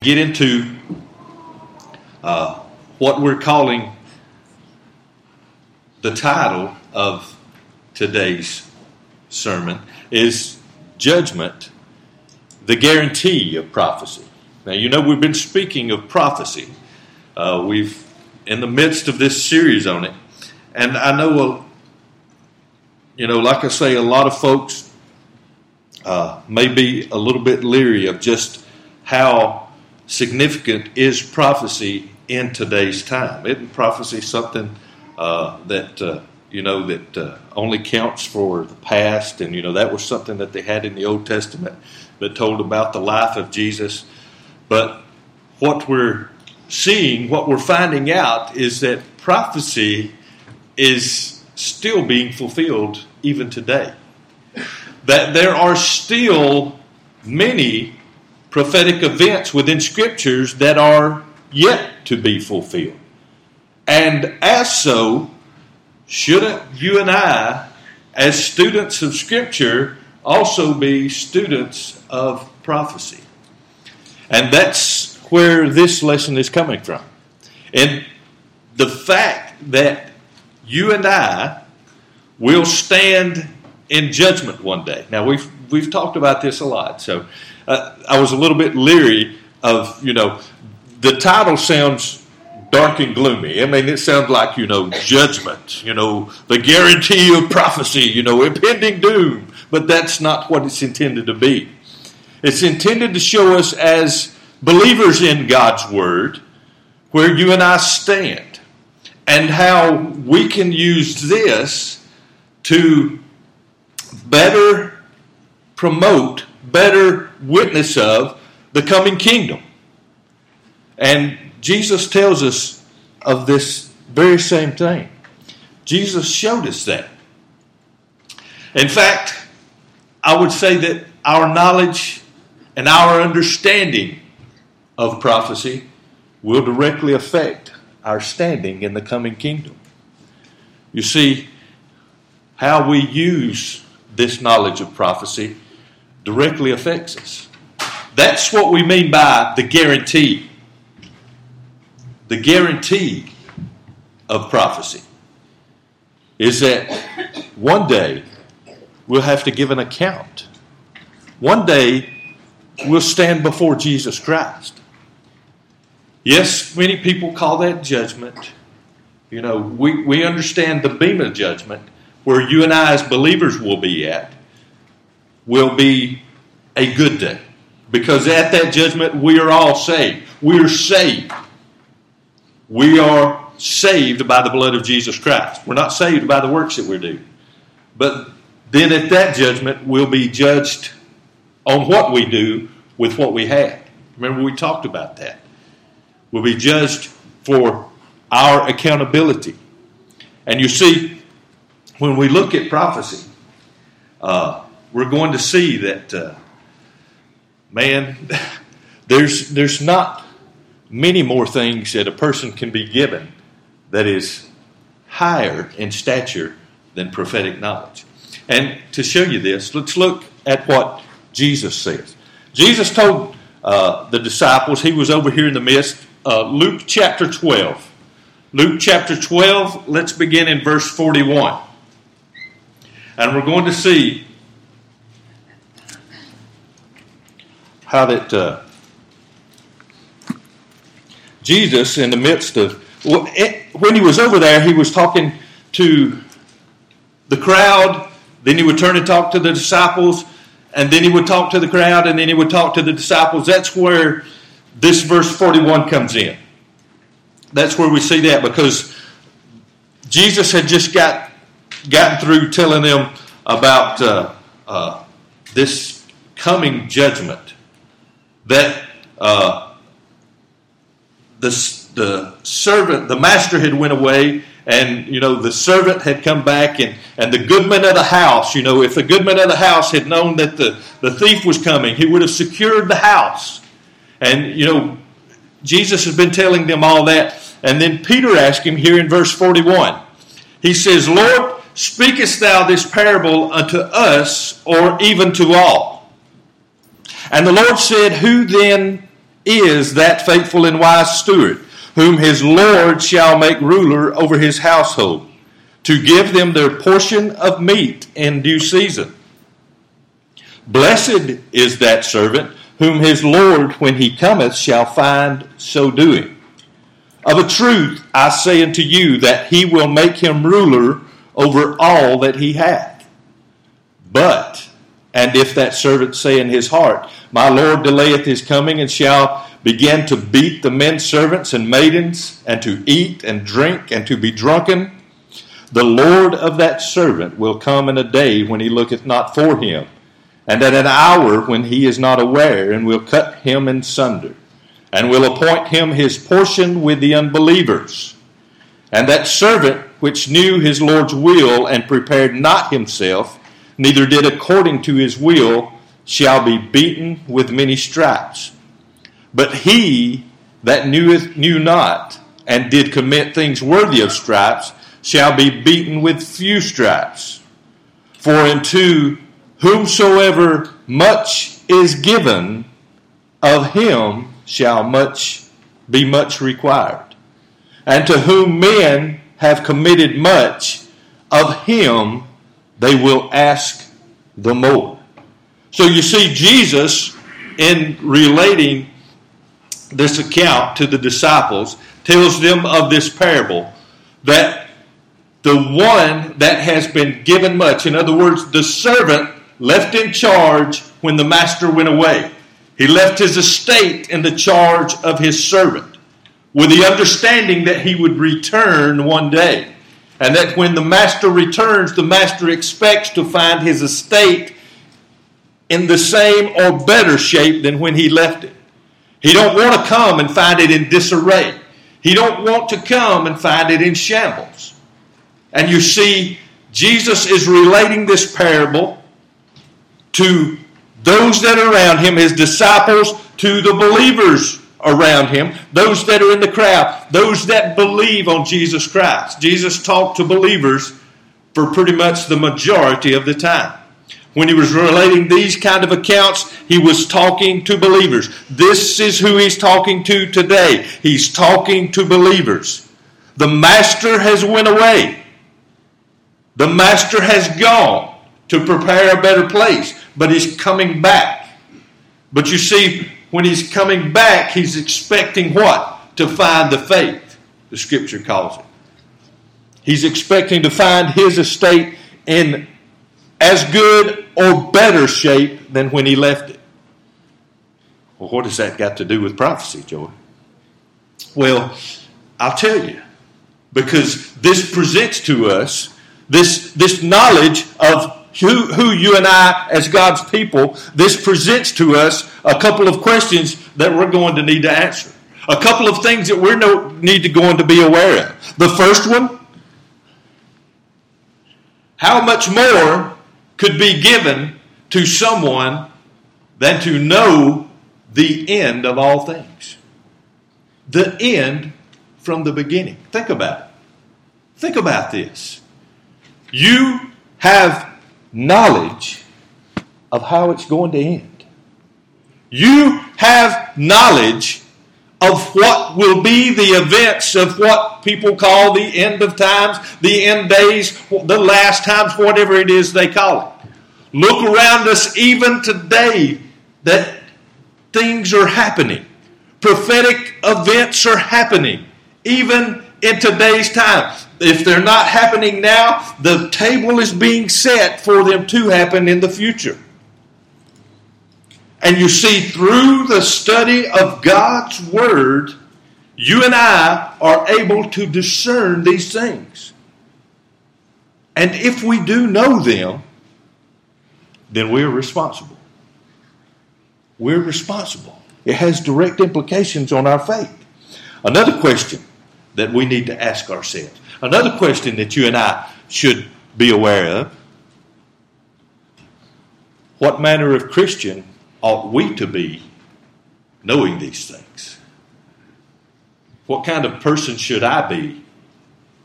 get into uh, what we're calling the title of today's sermon is Judgment, the Guarantee of Prophecy. Now, you know, we've been speaking of prophecy. Uh, we've in the midst of this series on it. And I know, you know, like I say, a lot of folks uh, may be a little bit leery of just how significant is prophecy in today's time? Isn't prophecy something uh, that uh, you know that uh, only counts for the past? And you know that was something that they had in the Old Testament that told about the life of Jesus. But what we're seeing, what we're finding out, is that prophecy is still being fulfilled even today. That there are still many prophetic events within scriptures that are yet to be fulfilled. And as so, shouldn't you and I, as students of scripture, also be students of prophecy? And that's where this lesson is coming from. And the fact that you and I will stand in judgment one day. Now we've we've talked about this a lot, so uh, I was a little bit leery of, you know, the title sounds dark and gloomy. I mean, it sounds like, you know, judgment, you know, the guarantee of prophecy, you know, impending doom. But that's not what it's intended to be. It's intended to show us as believers in God's Word where you and I stand and how we can use this to better promote better witness of the coming kingdom. And Jesus tells us of this very same thing. Jesus showed us that. In fact, I would say that our knowledge and our understanding of prophecy will directly affect our standing in the coming kingdom. You see, how we use this knowledge of prophecy directly affects us. That's what we mean by the guarantee. The guarantee of prophecy is that one day we'll have to give an account. One day we'll stand before Jesus Christ. Yes, many people call that judgment. You know, we, we understand the bema of judgment where you and I, as believers, will be at will be a good day. Because at that judgment, we are all saved. We are saved. We are saved by the blood of Jesus Christ. We're not saved by the works that we do. But then at that judgment, we'll be judged on what we do with what we had. Remember, we talked about that. We'll be judged for our accountability. And you see, when we look at prophecy, uh, we're going to see that, uh, man, there's, there's not many more things that a person can be given that is higher in stature than prophetic knowledge. And to show you this, let's look at what Jesus says. Jesus told uh, the disciples, he was over here in the midst, uh, Luke chapter 12. Luke chapter 12, let's begin in verse 41. And we're going to see how that uh, Jesus, in the midst of, when he was over there, he was talking to the crowd, then he would turn and talk to the disciples, and then he would talk to the crowd, and then he would talk to the disciples. That's where this verse 41 comes in. That's where we see that because Jesus had just got gotten through telling them about uh, uh, this coming judgment that uh, the, the servant, the master had went away, and you know the servant had come back, and, and the goodman of the house, you know, if the goodman of the house had known that the, the thief was coming, he would have secured the house. And you know, Jesus has been telling them all that. And then Peter asked him here in verse 41. He says, Lord, speakest thou this parable unto us or even to all? And the Lord said, Who then is that faithful and wise steward, whom his Lord shall make ruler over his household, to give them their portion of meat in due season. Blessed is that servant whom his Lord, when he cometh, shall find so doing. Of a truth I say unto you that he will make him ruler over all that he hath. But, and if that servant say in his heart, My Lord delayeth his coming, and shall begin to beat the men servants and maidens, and to eat and drink, and to be drunken, the Lord of that servant will come in a day when he looketh not for him, and at an hour when he is not aware, and will cut him in sunder, and will appoint him his portion with the unbelievers. And that servant which knew his Lord's will and prepared not himself, neither did according to his will, shall be beaten with many stripes. But he that kneweth knew not, and did commit things worthy of stripes, shall be beaten with few stripes. For unto whomsoever much is given, of him shall much be much required. And to whom men have committed much, of him they will ask the more. So you see, Jesus, in relating this account to the disciples, tells them of this parable that the one that has been given much, in other words, the servant left in charge when the master went away. He left his estate in the charge of his servant with the understanding that he would return one day. And that when the master returns, the master expects to find his estate in the same or better shape than when he left it. He don't want to come and find it in disarray. He don't want to come and find it in shambles. And you see, Jesus is relating this parable to those that are around him, his disciples, to the believers around him, those that are in the crowd, those that believe on Jesus Christ. Jesus talked to believers for pretty much the majority of the time. When he was relating these kind of accounts, he was talking to believers. This is who he's talking to today. He's talking to believers. The master has went away. The master has gone to prepare a better place, but he's coming back. But you see, when he's coming back, he's expecting what? To find the faith, the scripture calls it. He's expecting to find his estate in as good or better shape than when he left it. Well, what has that got to do with prophecy, Joy? Well, I'll tell you. Because this presents to us this, this knowledge of who, who you and I, as God's people, this presents to us a couple of questions that we're going to need to answer. A couple of things that we no, need to going to be aware of. The first one, how much more could be given to someone than to know the end of all things? The end from the beginning. Think about it. Think about this. You have knowledge of how it's going to end. You have knowledge of what will be the events of what people call the end of times, the end days, the last times, whatever it is they call it. Look around us even today that things are happening. Prophetic events are happening, even in today's time if they're not happening now, the table is being set for them to happen in the future. And you see, through the study of God's Word, you and I are able to discern these things. And if we do know them, then we're responsible. We're responsible. It has direct implications on our faith. Another question that we need to ask ourselves Another question that you and I should be aware of what manner of Christian ought we to be knowing these things? What kind of person should I be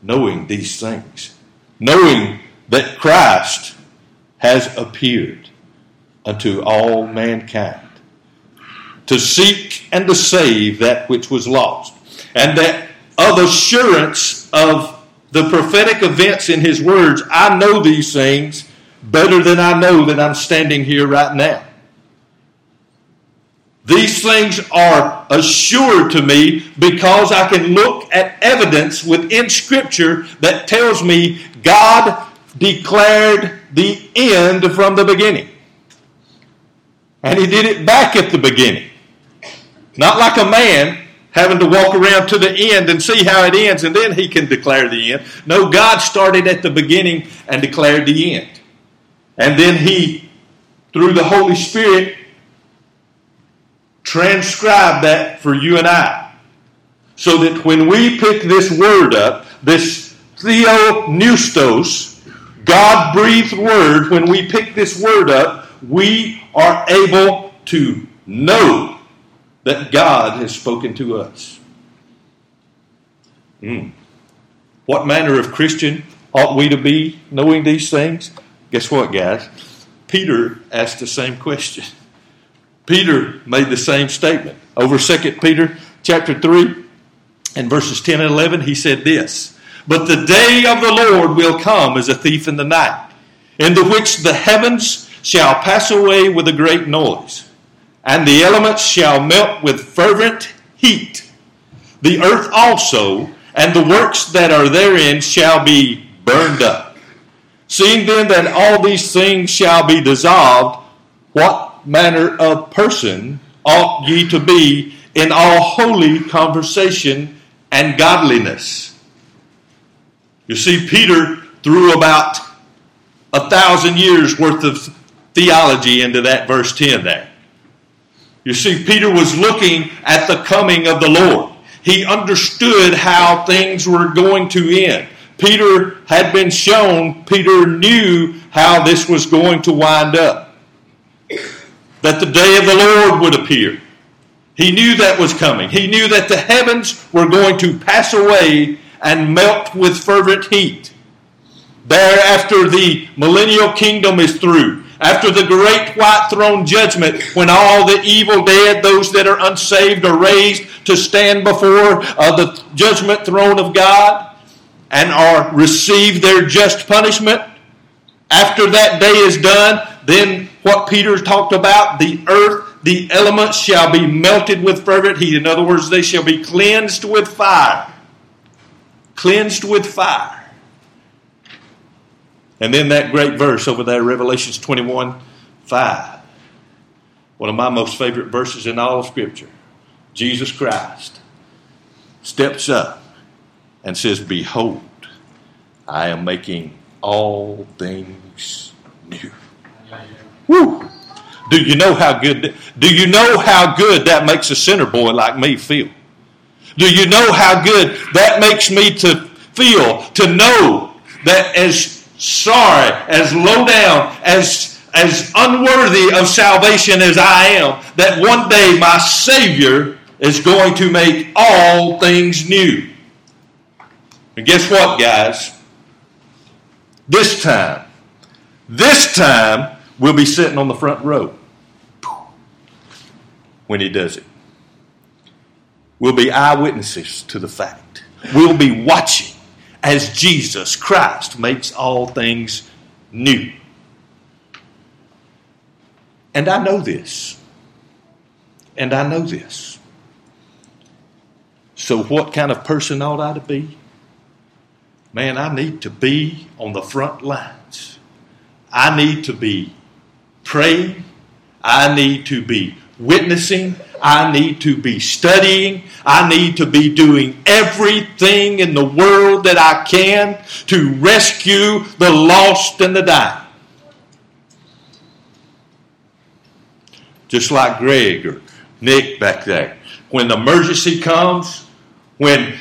knowing these things? Knowing that Christ has appeared unto all mankind. to seek and to save that which was lost. And that of assurance of the prophetic events in his words, I know these things better than I know that I'm standing here right now. These things are assured to me because I can look at evidence within Scripture that tells me God declared the end from the beginning. And He did it back at the beginning. Not like a man having to walk around to the end and see how it ends and then he can declare the end. No, God started at the beginning and declared the end. And then He, through the Holy Spirit, transcribed that for you and I. So that when we pick this word up, this theopneustos, God breathed word, when we pick this word up, we are able to know that God has spoken to us. Mm. What manner of Christian ought we to be knowing these things? Guess what, guys? Peter asked the same question. Peter made the same statement. Over 2 Peter chapter 3 and verses 10 and 11, he said this But the day of the Lord will come as a thief in the night, in the which the heavens shall pass away with a great noise, and the elements shall melt with fervent heat. The earth also and the works that are therein shall be burned up. Seeing then that all these things shall be dissolved, what manner of person ought ye to be in all holy conversation and godliness? You see, Peter threw about a thousand years worth of theology into that verse 10 there. You see, Peter was looking at the coming of the Lord. He understood how things were going to end. Peter had been shown, Peter knew how this was going to wind up. That the day of the Lord would appear. He knew that was coming. He knew that the heavens were going to pass away and melt with fervent heat. Thereafter, the millennial kingdom is through. After the great white throne judgment, when all the evil dead, those that are unsaved, are raised to stand before uh, the judgment throne of God, and are receive their just punishment. After that day is done, then what Peter talked about, the earth, the elements shall be melted with fervent heat. In other words, they shall be cleansed with fire. Cleansed with fire. And then that great verse over there, Revelations 21 5. One of my most favorite verses in all of Scripture. Jesus Christ steps up and says, Behold, I am making all things new. Woo! Do you know how good do you know how good that makes a sinner boy like me feel? Do you know how good that makes me to feel to know that as sorry, as low down, as as unworthy of salvation as I am, that one day my Savior is going to make all things new. And guess what, guys? This time, this time, we'll be sitting on the front row when he does it. We'll be eyewitnesses to the fact. We'll be watching as Jesus Christ makes all things new. And I know this. And I know this. So, what kind of person ought I to be? man, I need to be on the front lines. I need to be praying. I need to be witnessing. I need to be studying. I need to be doing everything in the world that I can to rescue the lost and the dying. Just like Greg or Nick back there. When the emergency comes, when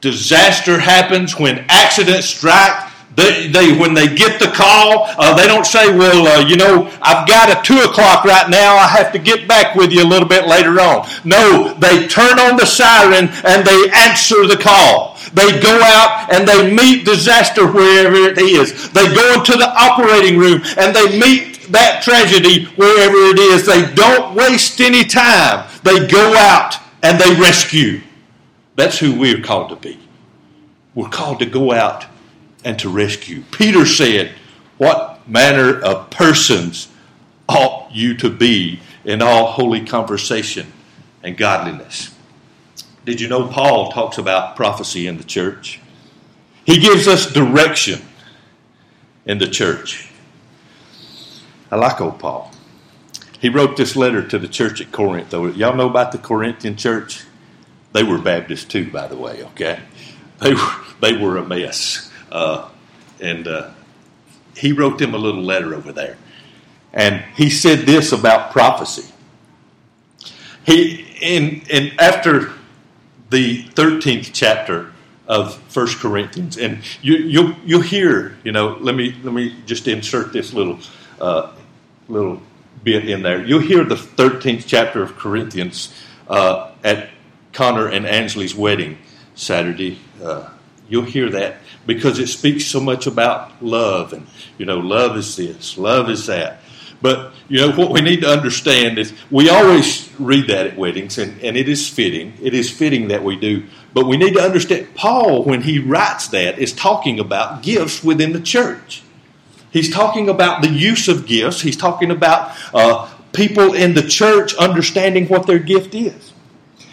disaster happens, when accidents strike, they, they, when they get the call, uh, they don't say, well, uh, you know, I've got a 2 o'clock right now. I have to get back with you a little bit later on. No, they turn on the siren and they answer the call. They go out and they meet disaster wherever it is. They go into the operating room and they meet that tragedy wherever it is, they don't waste any time. They go out and they rescue. That's who we're called to be. We're called to go out and to rescue. Peter said, What manner of persons ought you to be in all holy conversation and godliness? Did you know Paul talks about prophecy in the church? He gives us direction in the church. I like old Paul. He wrote this letter to the church at Corinth, though. Y'all know about the Corinthian church? They were Baptists too, by the way, okay? They were, they were a mess. Uh, and uh, he wrote them a little letter over there. And he said this about prophecy. He, in, in, after the 13th chapter of First Corinthians, and you, you'll, you'll hear, you know, let me, let me just insert this little, uh, little bit in there. You'll hear the 13th chapter of Corinthians uh, at Connor and Ansley's wedding Saturday. Uh, you'll hear that because it speaks so much about love and you know love is this love is that. But you know what we need to understand is we always read that at weddings and, and it is fitting it is fitting that we do. But we need to understand paul when he writes that is talking about gifts within the church. He's talking about the use of gifts. He's talking about uh, people in the church understanding what their gift is.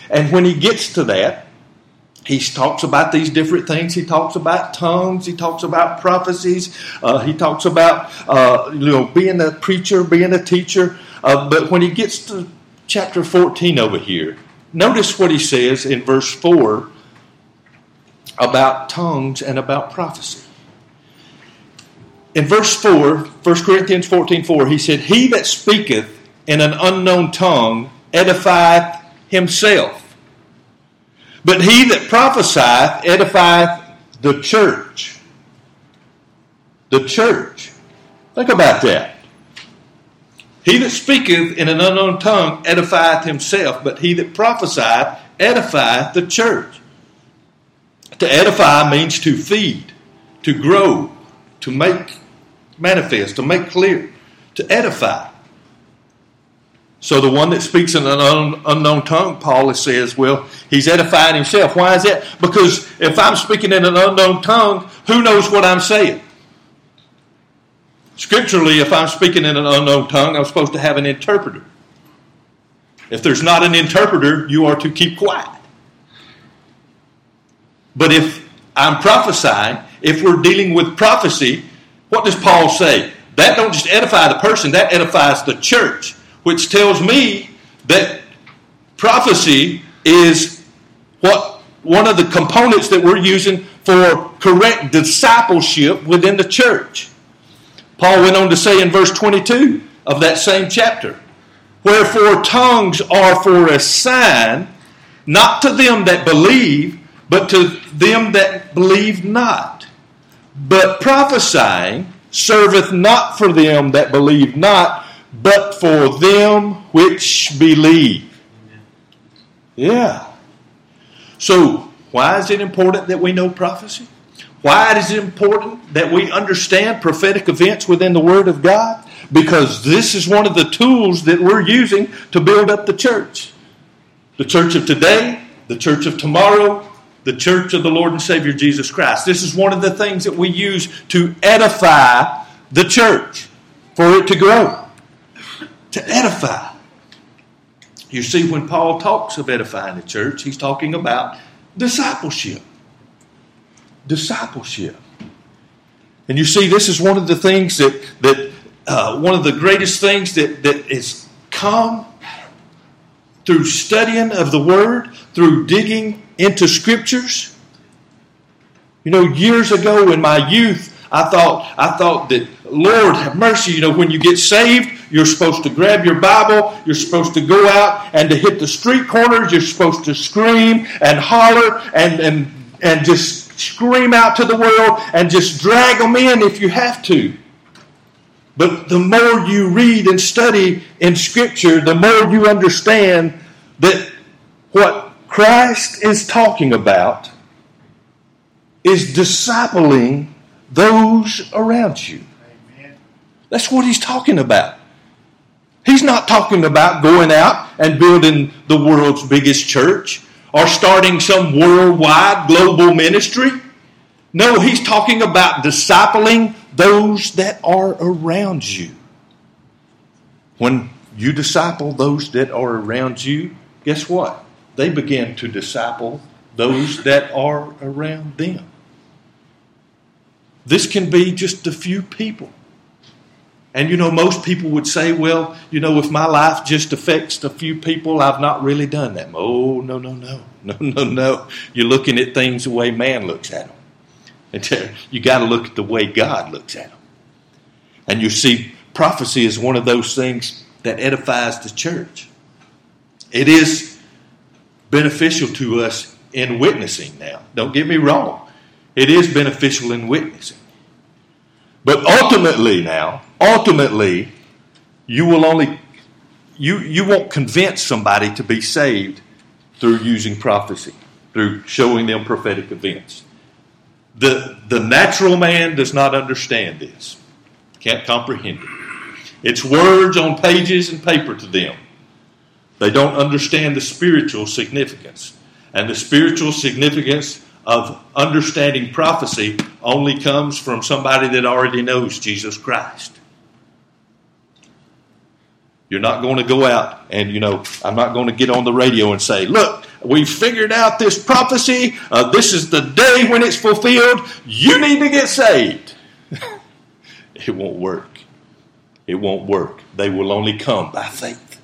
And when he gets to that he talks about these different things. He talks about tongues. He talks about prophecies. Uh, he talks about uh, you know being a preacher, being a teacher. Uh, but when he gets to chapter 14 over here, notice what he says in verse 4 about tongues and about prophecy. In verse 4, 1 Corinthians 14 4, he said, He that speaketh in an unknown tongue edifieth himself. But he that prophesieth edifieth the church. The church. Think about that. He that speaketh in an unknown tongue edifieth himself, but he that prophesieth edifieth the church. To edify means to feed, to grow, to make manifest, to make clear, to edify. So the one that speaks in an un- unknown tongue, Paul says, well, he's edifying himself. Why is that? Because if I'm speaking in an unknown tongue, who knows what I'm saying? Scripturally, if I'm speaking in an unknown tongue, I'm supposed to have an interpreter. If there's not an interpreter, you are to keep quiet. But if I'm prophesying, if we're dealing with prophecy, what does Paul say? That don't just edify the person, that edifies the church which tells me that prophecy is what one of the components that we're using for correct discipleship within the church. Paul went on to say in verse 22 of that same chapter, Wherefore tongues are for a sign, not to them that believe, but to them that believe not. But prophesying serveth not for them that believe not, but for them which believe. Yeah. So, why is it important that we know prophecy? Why is it important that we understand prophetic events within the Word of God? Because this is one of the tools that we're using to build up the church. The church of today, the church of tomorrow, the church of the Lord and Savior Jesus Christ. This is one of the things that we use to edify the church, for it to grow to edify. You see, when Paul talks of edifying the church, he's talking about discipleship. Discipleship. And you see, this is one of the things that, that uh, one of the greatest things that, that has come through studying of the Word, through digging into Scriptures. You know, years ago in my youth, I thought I thought that Lord have mercy. You know, when you get saved, you're supposed to grab your Bible. You're supposed to go out and to hit the street corners. You're supposed to scream and holler and, and, and just scream out to the world and just drag them in if you have to. But the more you read and study in Scripture, the more you understand that what Christ is talking about is discipling those around you. That's what he's talking about. He's not talking about going out and building the world's biggest church or starting some worldwide global ministry. No, he's talking about discipling those that are around you. When you disciple those that are around you, guess what? They begin to disciple those that are around them. This can be just a few people. And you know, most people would say, well, you know, if my life just affects a few people, I've not really done that. Oh, no, no, no. No, no, no. You're looking at things the way man looks at them. And you got to look at the way God looks at them. And you see, prophecy is one of those things that edifies the church. It is beneficial to us in witnessing now. Don't get me wrong. It is beneficial in witnessing. But ultimately now, ultimately, you will only you you won't convince somebody to be saved through using prophecy, through showing them prophetic events. The the natural man does not understand this. Can't comprehend it. It's words on pages and paper to them. They don't understand the spiritual significance. And the spiritual significance of understanding prophecy only comes from somebody that already knows Jesus Christ. You're not going to go out and, you know, I'm not going to get on the radio and say, look, we figured out this prophecy. Uh, this is the day when it's fulfilled. You need to get saved. it won't work. It won't work. They will only come by faith.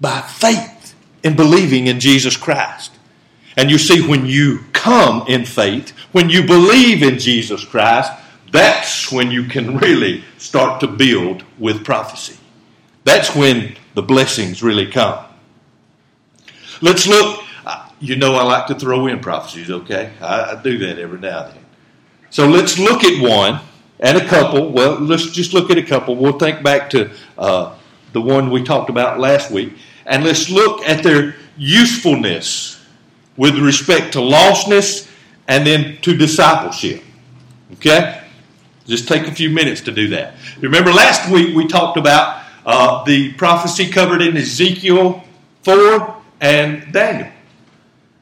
By faith in believing in Jesus Christ. And you see, when you come in faith, when you believe in Jesus Christ, that's when you can really start to build with prophecy. That's when the blessings really come. Let's look. You know, I like to throw in prophecies, okay? I, I do that every now and then. So let's look at one and a couple. Well, let's just look at a couple. We'll think back to uh, the one we talked about last week, and let's look at their usefulness with respect to lostness and then to discipleship. Okay? Just take a few minutes to do that. Remember, last week we talked about uh, the prophecy covered in Ezekiel 4 and Daniel.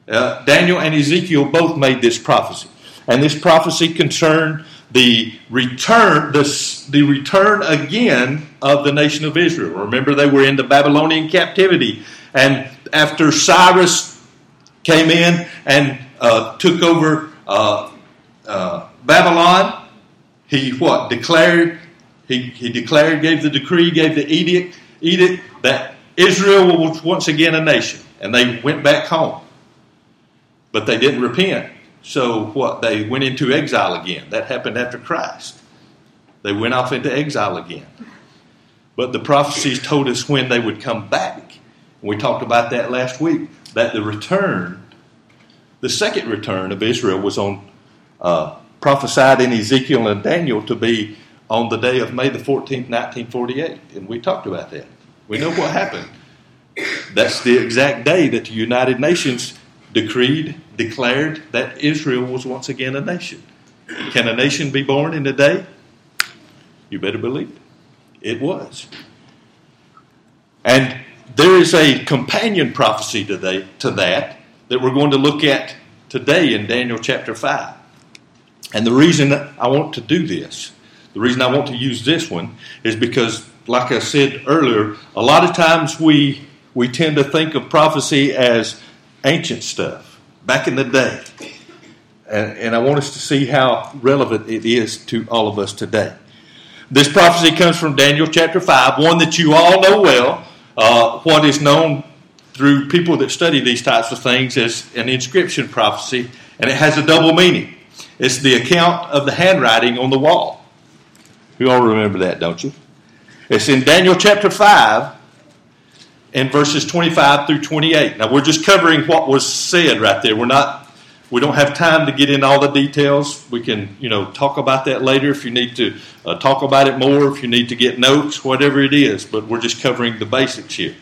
Uh, Daniel and Ezekiel both made this prophecy. And this prophecy concerned the return, the, the return again of the nation of Israel. Remember, they were in the Babylonian captivity. And after Cyrus came in and uh, took over uh, uh, Babylon, he what? Declared he, he declared, gave the decree, gave the edict, edict that Israel was once again a nation, and they went back home. But they didn't repent. So what? They went into exile again. That happened after Christ. They went off into exile again. But the prophecies told us when they would come back. And We talked about that last week. That the return, the second return of Israel, was on uh, prophesied in Ezekiel and Daniel to be on the day of May the 14th, 1948. And we talked about that. We know what happened. That's the exact day that the United Nations decreed, declared that Israel was once again a nation. Can a nation be born in a day? You better believe it. It was. And there is a companion prophecy today to that that we're going to look at today in Daniel chapter 5. And the reason I want to do this the reason I want to use this one is because, like I said earlier, a lot of times we, we tend to think of prophecy as ancient stuff, back in the day. And, and I want us to see how relevant it is to all of us today. This prophecy comes from Daniel chapter 5, one that you all know well, uh, what is known through people that study these types of things as an inscription prophecy, and it has a double meaning. It's the account of the handwriting on the wall. You all remember that, don't you? It's in Daniel chapter 5 and verses 25 through 28. Now we're just covering what was said right there. We're not we don't have time to get in all the details. We can, you know, talk about that later if you need to uh, talk about it more, if you need to get notes, whatever it is. But we're just covering the basics here.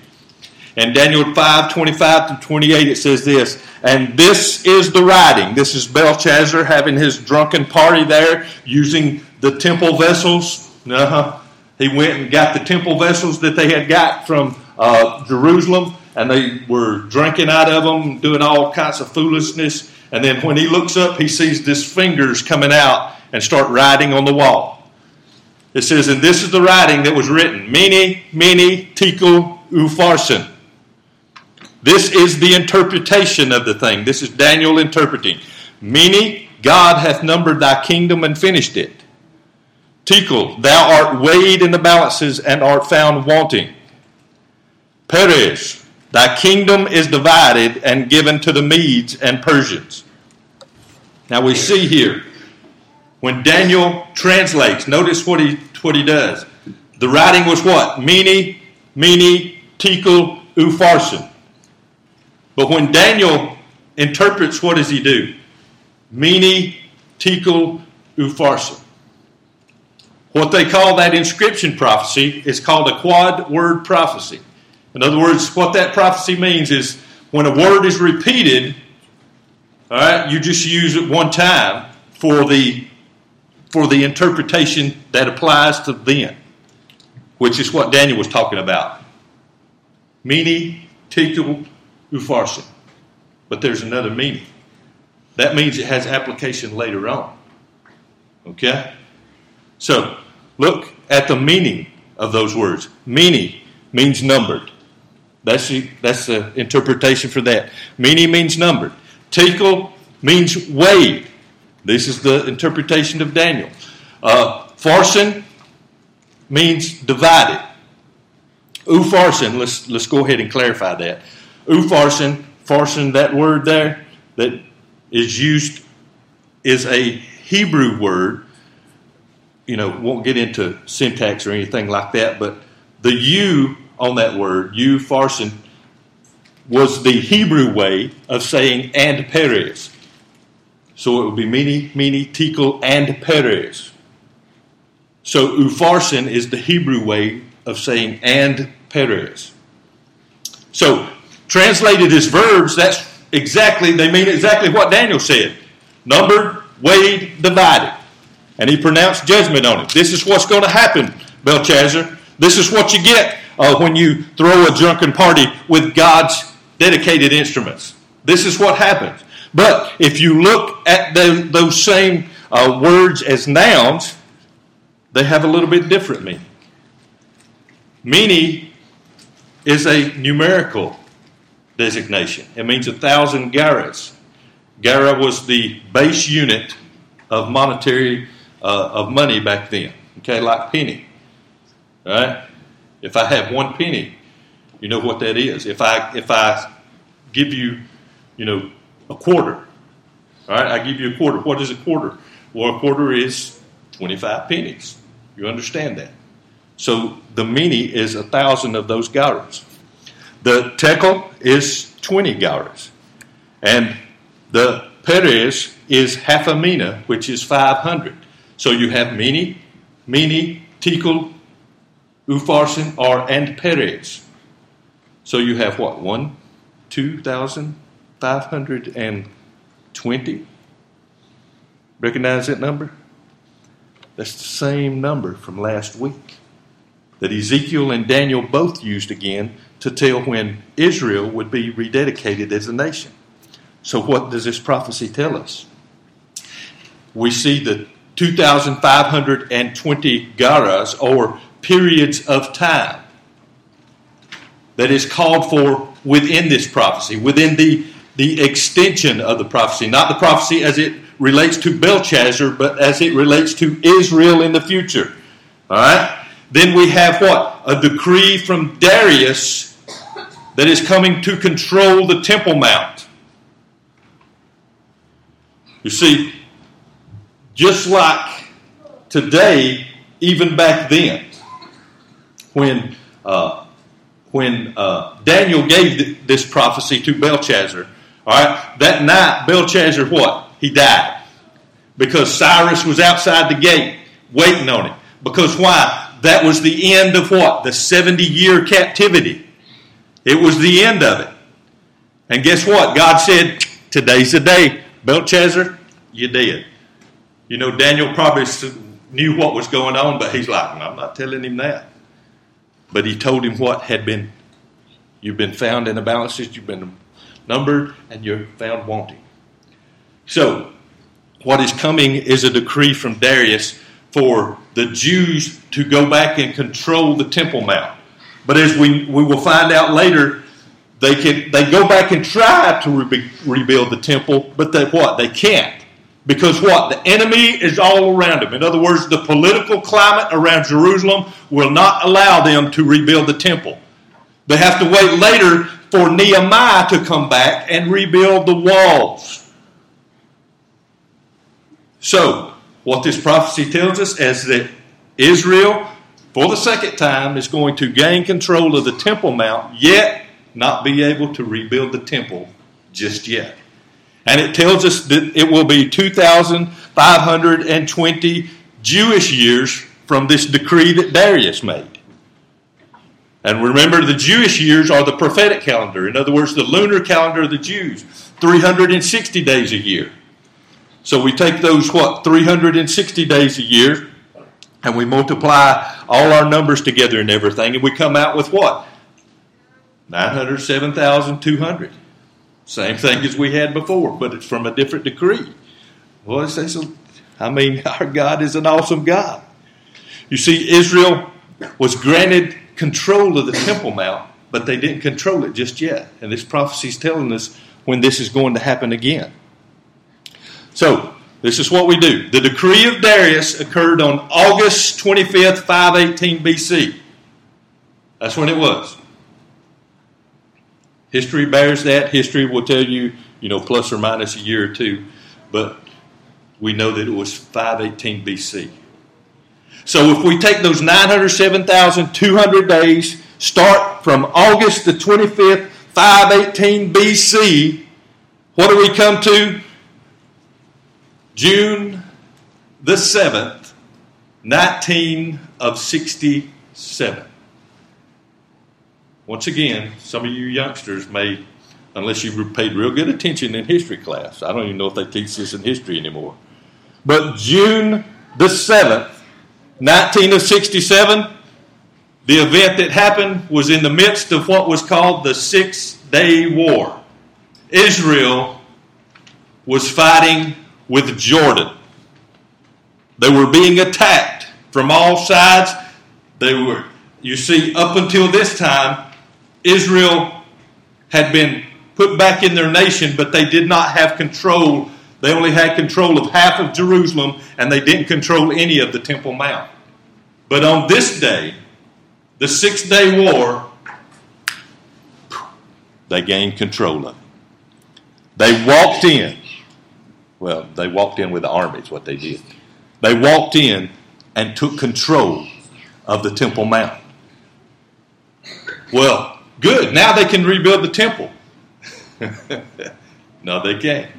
And Daniel 5, 25 to 28, it says this, and this is the writing. This is Belshazzar having his drunken party there, using the temple vessels. Uh-huh. He went and got the temple vessels that they had got from uh, Jerusalem, and they were drinking out of them, doing all kinds of foolishness. And then when he looks up, he sees these fingers coming out and start writing on the wall. It says, and this is the writing that was written, Mene, Mene, Tekel, Upharsin. This is the interpretation of the thing. This is Daniel interpreting. Mene, God hath numbered thy kingdom and finished it. Tekel, thou art weighed in the balances and art found wanting. Peres, thy kingdom is divided and given to the Medes and Persians. Now we see here, when Daniel translates, notice what he, what he does. The writing was what? Mene, Mene, Tekel, Upharsin. But when Daniel interprets, what does he do? Mene, Tekel, Upharsin. What they call that inscription prophecy is called a quad word prophecy. In other words, what that prophecy means is when a word is repeated, all right, you just use it one time for the for the interpretation that applies to then, which is what Daniel was talking about. Mene, tekel, upharsin. But there's another meaning. That means it has application later on. Okay? So, look at the meaning of those words. Mene means numbered. That's the, that's the interpretation for that. Mene means numbered. Tekel means weighed. This is the interpretation of Daniel. Uh, means divided. Upharsin, let's, let's go ahead and clarify that. Upharsin, farsin, that word there that is used is a Hebrew word you know, won't get into syntax or anything like that, but the U on that word, U farsin, was the Hebrew way of saying and Peres. So it would be Mene, Mene, Tekel, and Peres. So Upharsin is the Hebrew way of saying and Peres. So translated as verbs, that's exactly, they mean exactly what Daniel said. Numbered, weighed, divided and he pronounced judgment on it. This is what's going to happen, Belshazzar. This is what you get uh, when you throw a drunken party with God's dedicated instruments. This is what happens. But if you look at the, those same uh, words as nouns, they have a little bit different meaning. Mene is a numerical designation. It means a thousand gerahs. Gerah was the base unit of monetary uh, of money back then. Okay, like penny. Right? If I have one penny, you know what that is. If I if I give you, you know, a quarter, all right, I give you a quarter. What is a quarter? Well, a quarter is twenty-five pennies. You understand that? So the mene is a thousand of those gerahs. The tekel is twenty gerahs, and the peres is half a mina, which is five hundred. So you have Mene, Mene, Tekel, Upharsin, or and Peres. So you have what? One, two thousand five hundred and twenty. Recognize that number? That's the same number from last week that Ezekiel and Daniel both used again to tell when Israel would be rededicated as a nation. So, what does this prophecy tell us? We see that 2,520 gerahs, or periods of time, that is called for within this prophecy, within the, the extension of the prophecy. Not the prophecy as it relates to Belshazzar, but as it relates to Israel in the future. All right? Then we have what? A decree from Darius that is coming to control the Temple Mount. You see, just like today, even back then, when uh, when uh, Daniel gave th- this prophecy to Belshazzar, all right, that night Belshazzar what? He died because Cyrus was outside the gate waiting on him. Because why? That was the end of what? The 70 year captivity. It was the end of it. And guess what? God said, Today's the day. Belshazzar, you're dead. You know, Daniel probably knew what was going on, but he's like, I'm not telling him that. But he told him what had been, you've been found in the balances, you've been numbered, and you're found wanting. So, what is coming is a decree from Darius for the Jews to go back and control the Temple Mount. But as we, we will find out later, they can they go back and try to re- rebuild the temple, but they what? They can't. Because what? The enemy is all around them. In other words, the political climate around Jerusalem will not allow them to rebuild the temple. They have to wait later for Nehemiah to come back and rebuild the walls. So, what this prophecy tells us is that Israel, for the second time, is going to gain control of the Temple Mount, yet not be able to rebuild the temple just yet. And it tells us that it will be 2,520 Jewish years from this decree that Darius made. And remember, the Jewish years are the prophetic calendar. In other words, the lunar calendar of the Jews, 360 days a year. So we take those, what, 360 days a year, and we multiply all our numbers together and everything, and we come out with what? 907,200. Same thing as we had before, but it's from a different decree. Well, it's, I mean, our God is an awesome God. You see, Israel was granted control of the Temple Mount, but they didn't control it just yet. And this prophecy is telling us when this is going to happen again. So, this is what we do. The decree of Darius occurred on August 25th, 518 BC. That's when it was. History bears that. History will tell you, you know, plus or minus a year or two, but we know that it was 518 BC. So if we take those 907,200 days, start from August the 25th, 518 BC, what do we come to? June the 7th, 19 of 67. Once again, some of you youngsters may, unless you paid real good attention in history class, I don't even know if they teach this in history anymore. But June the 7th, 1967, the event that happened was in the midst of what was called the Six Day War. Israel was fighting with Jordan. They were being attacked from all sides. They were, you see, up until this time, Israel had been put back in their nation, but they did not have control. They only had control of half of Jerusalem, and they didn't control any of the Temple Mount. But on this day, the Six Day War, they gained control of it. They walked in. Well, they walked in with the army, is what they did. They walked in and took control of the Temple Mount. Well, Good. Now they can rebuild the temple. no, they can't.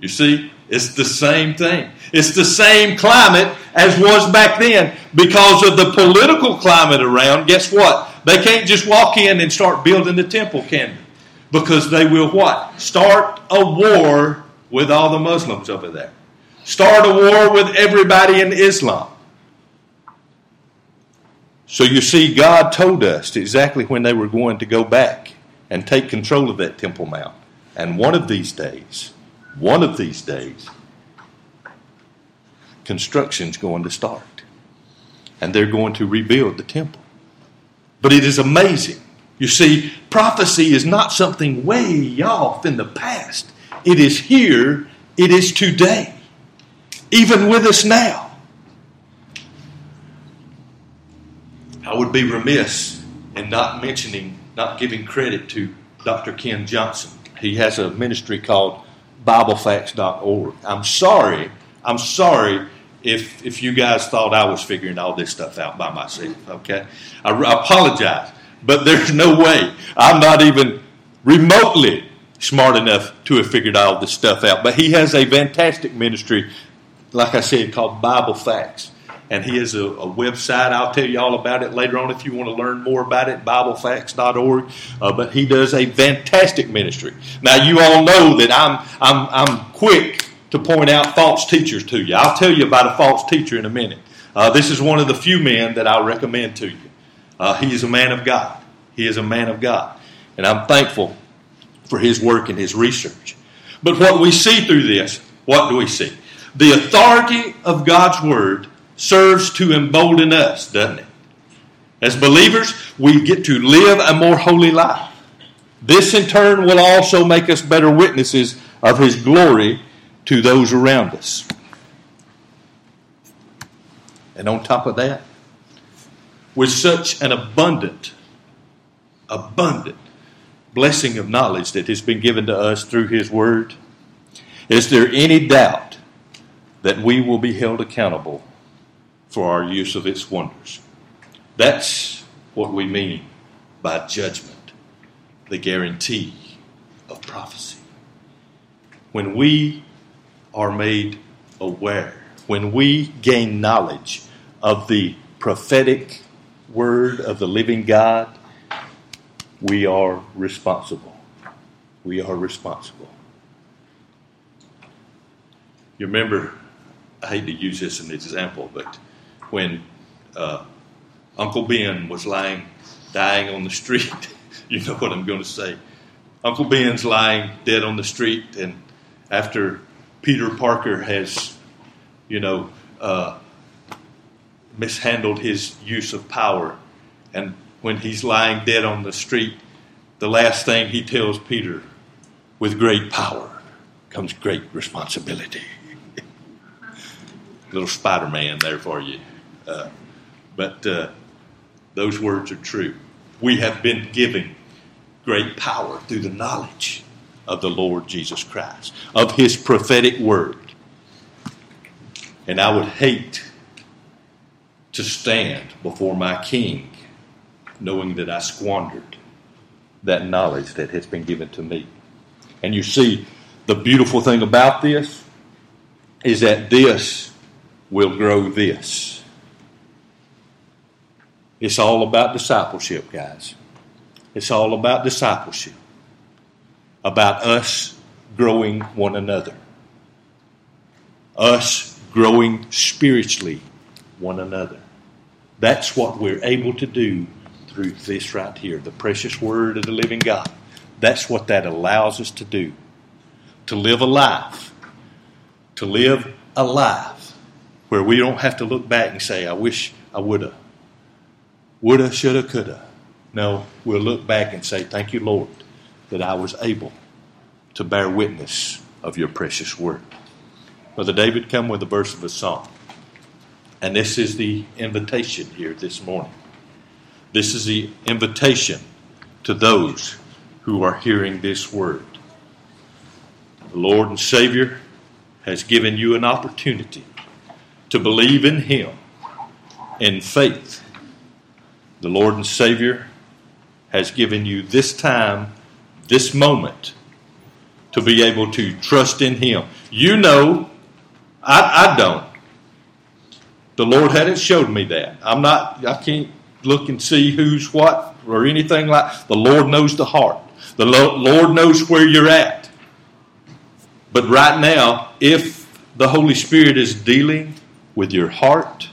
You see, it's the same thing. It's the same climate as was back then because of the political climate around. Guess what? They can't just walk in and start building the temple, can they? Because they will what? Start a war with all the Muslims over there. Start a war with everybody in Islam. So you see, God told us exactly when they were going to go back and take control of that Temple Mount. And one of these days, one of these days, construction's going to start. And they're going to rebuild the temple. But it is amazing. You see, prophecy is not something way off in the past. It is here, it is today, even with us now. I would be remiss in not mentioning, not giving credit to Dr. Ken Johnson. He has a ministry called BibleFacts.org. I'm sorry, I'm sorry if if you guys thought I was figuring all this stuff out by myself. Okay, I, I apologize, but there's no way I'm not even remotely smart enough to have figured all this stuff out. But he has a fantastic ministry, like I said, called Bible Facts and he has a, a, website. I'll tell you all about it later on if you want to learn more about it, BibleFacts.org. Uh, but he does a fantastic ministry. Now, you all know that I'm, I'm, I'm quick to point out false teachers to you. I'll tell you about a false teacher in a minute. Uh, this is one of the few men that I'll recommend to you. Uh, he is a man of God. He is a man of God. And I'm thankful for his work and his research. But what we see through this, what do we see? The authority of God's Word serves to embolden us, doesn't it? As believers, we get to live a more holy life. This in turn will also make us better witnesses of His glory to those around us. And on top of that, with such an abundant, abundant blessing of knowledge that has been given to us through His Word, is there any doubt that we will be held accountable for our use of its wonders? That's what we mean by judgment, the guarantee of prophecy. When we are made aware, when we gain knowledge of the prophetic word of the living God, we are responsible. We are responsible. You remember, I hate to use this as an example, but when uh, Uncle Ben was lying, dying on the street, you know what I'm going to say. Uncle Ben's lying dead on the street, and after Peter Parker has, you know, uh, mishandled his use of power, and when he's lying dead on the street, the last thing he tells Peter, with great power comes great responsibility. Little Spider Man there for you. Uh, but uh, those words are true. We have been given great power through the knowledge of the Lord Jesus Christ, of His prophetic word. And I would hate to stand before my King knowing that I squandered that knowledge that has been given to me. And you see, the beautiful thing about this is that this will grow this. It's all about discipleship, guys. It's all about discipleship, about us growing one another, us growing spiritually one another. That's what we're able to do through this right here, the precious word of the living God. That's what that allows us to do. To live a life. To live a life where we don't have to look back and say, I wish I would have. Woulda, shoulda, coulda. No, we'll look back and say, Thank you, Lord, that I was able to bear witness of your precious word. Brother David, come with a verse of a song. And this is the invitation here this morning. This is the invitation to those who are hearing this word. The Lord and Savior has given you an opportunity to believe in Him in faith. The Lord and Savior has given you this time, this moment, to be able to trust in Him. You know, I, I don't. The Lord hadn't showed me that. I'm not, I can't look and see who's what or anything like the Lord knows the heart. The Lord knows where you're at. But right now, if the Holy Spirit is dealing with your heart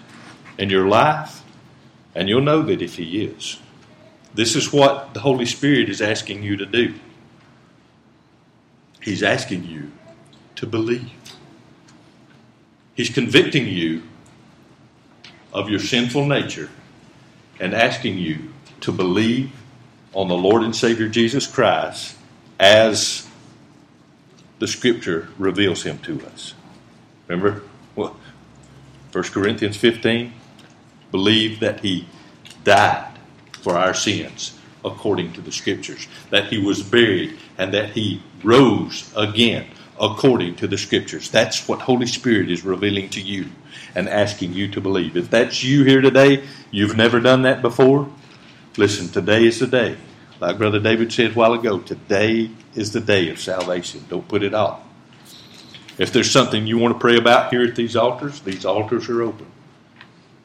and your life, and you'll know that if He is, this is what the Holy Spirit is asking you to do. He's asking you to believe. He's convicting you of your sinful nature and asking you to believe on the Lord and Savior Jesus Christ as the Scripture reveals him to us. Remember? Well, 1 Corinthians 15 believe that he died for our sins according to the Scriptures, that he was buried, and that he rose again according to the Scriptures. That's what Holy Spirit is revealing to you and asking you to believe. If that's you here today, you've never done that before, listen, today is the day. Like Brother David said a while ago, today is the day of salvation. Don't put it off. If there's something you want to pray about here at these altars, these altars are open.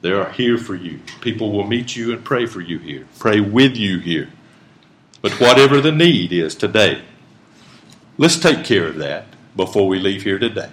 They are here for you. People will meet you and pray for you here, pray with you here. But whatever the need is today, let's take care of that before we leave here today.